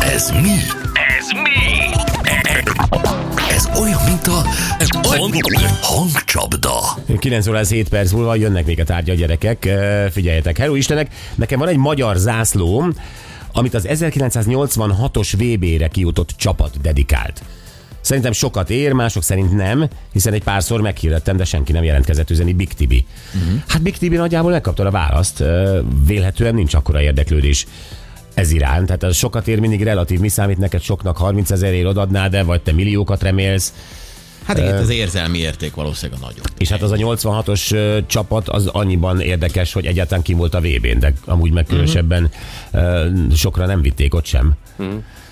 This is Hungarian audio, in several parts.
Ez mi? Ez mi? Ez olyan, mint a hangcsapda. 9 óra 7 perc múlva jönnek még a tárgya gyerekek. Figyeljetek, Hello Istenek, nekem van egy magyar zászlóm, amit az 1986-os VB-re kijutott csapat dedikált. Szerintem sokat ér, mások szerint nem, hiszen egy párszor meghirdettem, de senki nem jelentkezett üzeni Big Tibi. Uh-huh. Hát Big Tibi nagyjából megkapta a választ, vélhetően nincs akkora érdeklődés ez iránt. Tehát az sokat ér mindig relatív, mi számít neked soknak 30 ezerért odadná, de vagy te milliókat remélsz. Hát igen, az érzelmi érték valószínűleg a nagyobb. És hát az a 86-os ö, csapat az annyiban érdekes, hogy egyáltalán ki volt a VB-n, de amúgy meg különösebben ö, sokra nem vitték ott sem.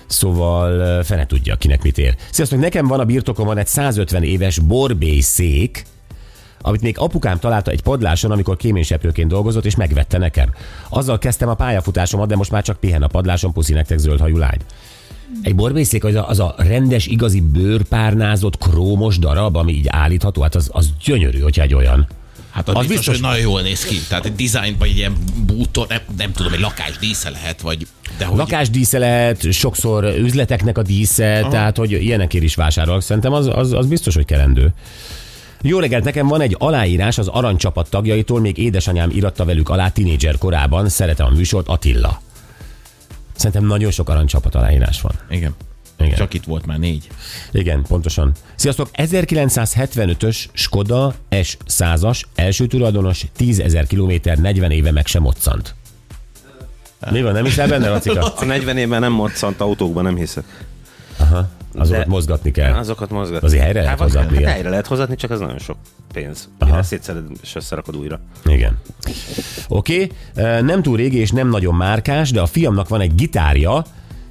Szóval fene tudja, kinek mit ér. Sziasztok, nekem van a birtokomon egy 150 éves borbély szék, amit még apukám találta egy padláson, amikor kéményseprőként dolgozott, és megvette nekem. Azzal kezdtem a pályafutásomat, de most már csak pihen a padláson, puszi nektek zöldhajú lány. Egy borbészék az a, az a rendes, igazi bőrpárnázott, krómos darab, ami így állítható, hát az, az gyönyörű, hogyha egy olyan. Hát az, Az biztos, biztos- hogy nagyon jól néz ki. Tehát egy design, vagy egy ilyen bútor, nem, nem tudom, egy lakás dísze lehet, vagy... De hogy Lakásdísze lehet, sokszor üzleteknek a dísze, Aha. tehát hogy ilyenekért is vásárolok. Szerintem az, az, az biztos, hogy kelendő. Jó reggelt, nekem van egy aláírás az aranycsapat tagjaitól, még édesanyám iratta velük alá tinédzser korában, szeretem a műsort, Attila. Szerintem nagyon sok aranycsapat aláírás van. Igen. Igen. Csak itt volt már négy. Igen, pontosan. Sziasztok, 1975-ös Skoda S100-as, első tulajdonos, 10 ezer kilométer, 40 éve meg sem moccant. Mi van, nem hiszel benne, Lacika? A 40 évben nem moccant autókban, nem hiszek. Azokat De- mozgatni kell. Azokat mozgatni. Azért helyre lehet hát, hozatni, Hát helyre lehet hozatni, csak ez nagyon sok pénz. Aha. Mire szétszeded és összerakod újra. Igen. Oké, okay. nem túl régi és nem nagyon márkás, de a fiamnak van egy gitárja,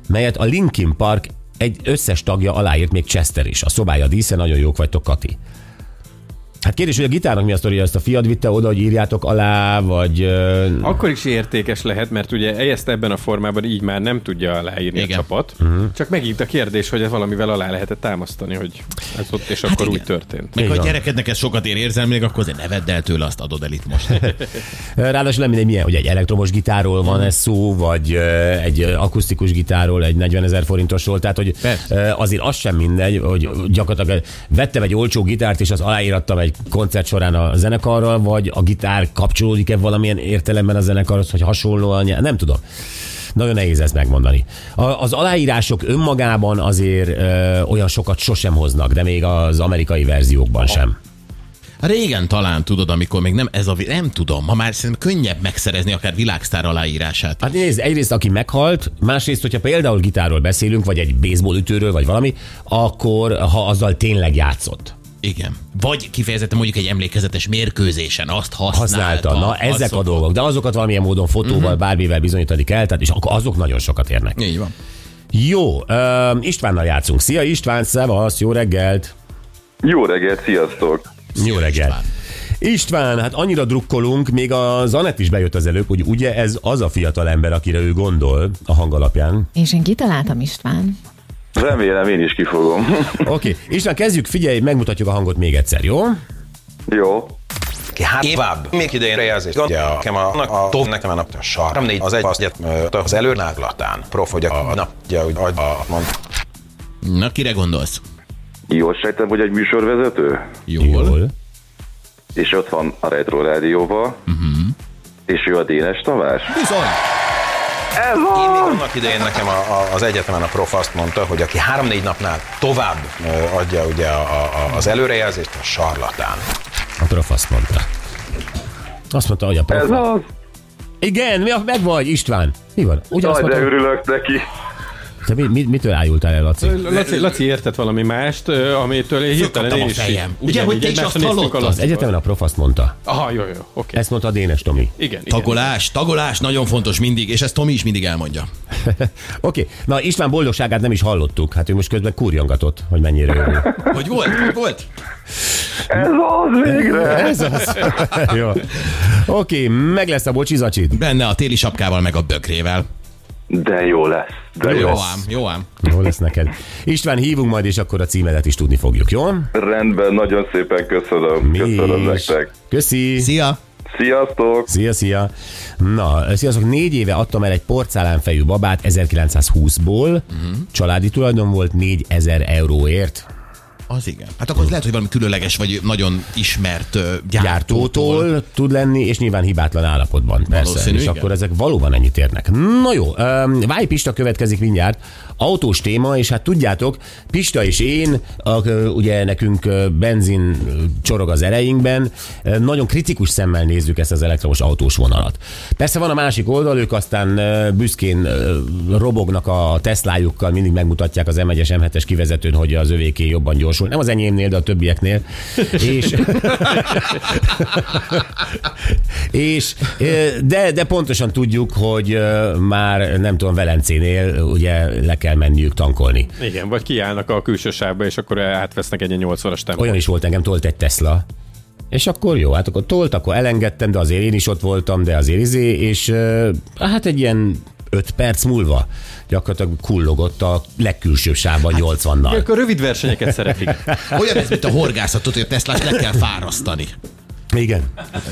melyet a Linkin Park egy összes tagja aláírt, még Chester is. A szobája dísze, nagyon jók vagytok, Kati. Hát kérdés, hogy a gitárnak mi a sztoria, ezt a fiad vitte oda, hogy írjátok alá, vagy... Akkor is értékes lehet, mert ugye ezt ebben a formában így már nem tudja leírni Igen. a csapat. Uh-huh. Csak megint a kérdés, hogy ez valamivel alá lehetett támasztani, hogy ez ott és akkor igen. úgy történt. Így ha a gyerekednek ez sokat ér érzelmileg, akkor azért ne vedd el tőle, azt adod el itt most. Ráadásul nem mindegy milyen, hogy egy elektromos gitárról van ez szó, vagy egy akusztikus gitárról, egy 40 ezer forintosról, tehát hogy Persze. azért az sem mindegy, hogy gyakorlatilag vettem egy olcsó gitárt, és az aláírattam egy koncert során a zenekarral, vagy a gitár kapcsolódik-e valamilyen értelemben a zenekarhoz, hogy hasonlóan, nem tudom. Nagyon nehéz ezt megmondani. A, az aláírások önmagában azért ö, olyan sokat sosem hoznak, de még az amerikai verziókban sem. Régen talán tudod, amikor még nem ez a... Nem tudom, ma már szerintem könnyebb megszerezni akár világsztár aláírását. Hát nézd, egyrészt aki meghalt, másrészt, hogyha például gitárról beszélünk, vagy egy baseball ütőről, vagy valami, akkor ha azzal tényleg játszott. Igen. Vagy kifejezetten mondjuk egy emlékezetes mérkőzésen azt használta. Használta. Na, ezek a dolgok. De azokat valamilyen módon fotóval, uh-huh. bármivel bizonyítani kell, tehát és akkor azok nagyon sokat érnek. Így van. Jó, uh, Istvánnal játszunk. Szia István, szevasz, jó reggelt! Jó reggelt, sziasztok! Jó reggelt! István. István, hát annyira drukkolunk, még az Anett is bejött az előbb, hogy ugye ez az a fiatal ember, akire ő gondol a hang alapján. És én kitaláltam István. Remélem én is kifogom. Oké, okay. István, kezdjük, figyelj, megmutatjuk a hangot még egyszer, jó? Jó. ki hát tovább. Még idején jelzés. Ugye a nekem a, a top nekem a nap a sar. Négy az egy az, egyet, az előnáglatán. Prof, hogy a nap, ugye, hogy a, a, mond. Na, kire gondolsz? Jól sejtem, hogy egy műsorvezető, Jól. Jól. és ott van a Retro Rádióval, uh-huh. és ő a Dénes Tamás. Bizony. Én még annak idején nekem a, a, az egyetemen a prof azt mondta, hogy aki három-négy napnál tovább adja ugye a, a, az előrejelzést, a sarlatán. A prof azt mondta. Azt mondta, hogy a prof... Ez az! Igen, mi, meg vagy, István. Mi van? Ugyanazt Nagy, de mondta, örülök neki. Te mi, mi, mitől ájultál el, Laci? Laci, Laci értett valami mást, amitől én hirtelen én a is... fejem. Ugye, Igen, hogy te is azt hallottad? Az egyetemen a prof azt mondta. Aha, jó, jó, oké. Ezt mondta a Dénes Tomi. Igen, igen. Tagolás, tagolás nagyon fontos mindig, és ezt Tomi is mindig elmondja. Oké, okay. na István boldogságát nem is hallottuk. Hát ő most közben kurjongatott, hogy mennyire örül. Hogy volt? Hogy volt? Ez az végre! Ez az. Jó. Oké, okay, meg lesz a bocsizacsit. Benne a téli sapkával, meg a bökrével. De jó lesz, de jó. Jó ám, jó ám. Jó lesz neked. István, hívunk majd, és akkor a címedet is tudni fogjuk, jó? Rendben, nagyon szépen köszönöm. Mi köszönöm is. nektek. Köszi. Szia! Sziasztok! Szia, szia! Na, sziasztok, négy éve adtam el egy porcelánfejű babát 1920-ból, uh-huh. családi tulajdon volt 4000 euróért. Az igen. Hát akkor az lehet, hogy valami különleges, vagy nagyon ismert gyártótól. gyártótól tud lenni, és nyilván hibátlan állapotban. Persze. És igen. akkor ezek valóban ennyit érnek. Na jó, Váj Pista következik mindjárt. Autós téma, és hát tudjátok, Pista és én, a, ugye nekünk benzin csorog az ereinkben, nagyon kritikus szemmel nézzük ezt az elektromos autós vonalat. Persze van a másik oldal, ők aztán büszkén robognak a Teslájukkal, mindig megmutatják az M1-es, M7-es kivezetőn, hogy az övéké jobban gyorsul. Nem az enyémnél, de a többieknél. És, és de, de pontosan tudjuk, hogy már nem tudom, Velencénél ugye le kell menniük tankolni. Igen, vagy kiállnak a külső sávba, és akkor átvesznek egy 80-as tempót. Olyan is volt engem, tolt egy Tesla. És akkor jó, hát akkor tolt, akkor elengedtem, de azért én is ott voltam, de azért izé, és hát egy ilyen 5 perc múlva gyakorlatilag kullogott a legkülsőbb sávban 80-nal. Ők a rövid versenyeket szeretik. Olyan ez, mint a horgászatot, hogy a Teslát le kell fárasztani. Igen.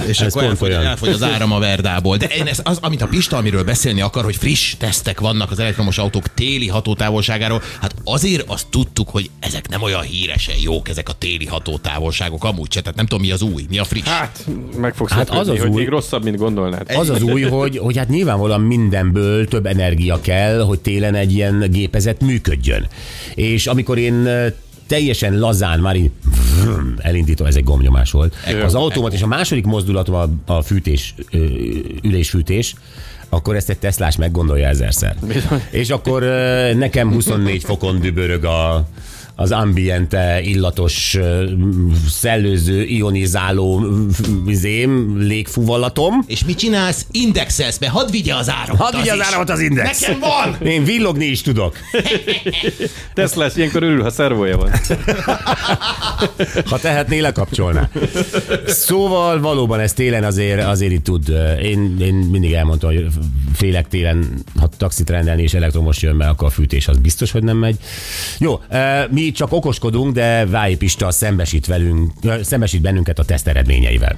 És Ez akkor pont elfogy, olyan. elfogy az áram a Verdából. De én ez, az, amit a Pista, amiről beszélni akar, hogy friss tesztek vannak az elektromos autók téli hatótávolságáról, hát azért azt tudtuk, hogy ezek nem olyan híresen jók, ezek a téli hatótávolságok amúgy se. Tehát nem tudom, mi az új, mi a friss. Hát, meg fogsz Hát az az hogy új- még rosszabb, mint gondolnád. Az az új, hogy, hogy hát nyilvánvalóan mindenből több energia kell, hogy télen egy ilyen gépezet működjön. És amikor én teljesen lazán, már így vrrm, elindítom, ez egy gomnyomás volt. Az automat és a második mozdulatom a, a fűtés, ülésfűtés, akkor ezt egy Teslás meggondolja ezerszer. És akkor nekem 24 fokon dübörög a, az ambiente, illatos, szellőző, ionizáló izém, légfúvallatom. És mit csinálsz? Indexelsz be, hadd vigye az áramot. Hadd vigye az is. áramot az index. Nekem van! Én villogni is tudok. Tesla ilyenkor örül, ha szervója van. Ha tehetné, lekapcsolná. Szóval valóban ez télen azért, azért itt tud. Én, én mindig elmondtam, hogy félek télen, ha taxit rendelni és elektromos jön be, akkor a fűtés az biztos, hogy nem megy. Jó, eh, mi csak okoskodunk, de Vályi Pista szembesít, velünk, szembesít bennünket a teszt eredményeivel.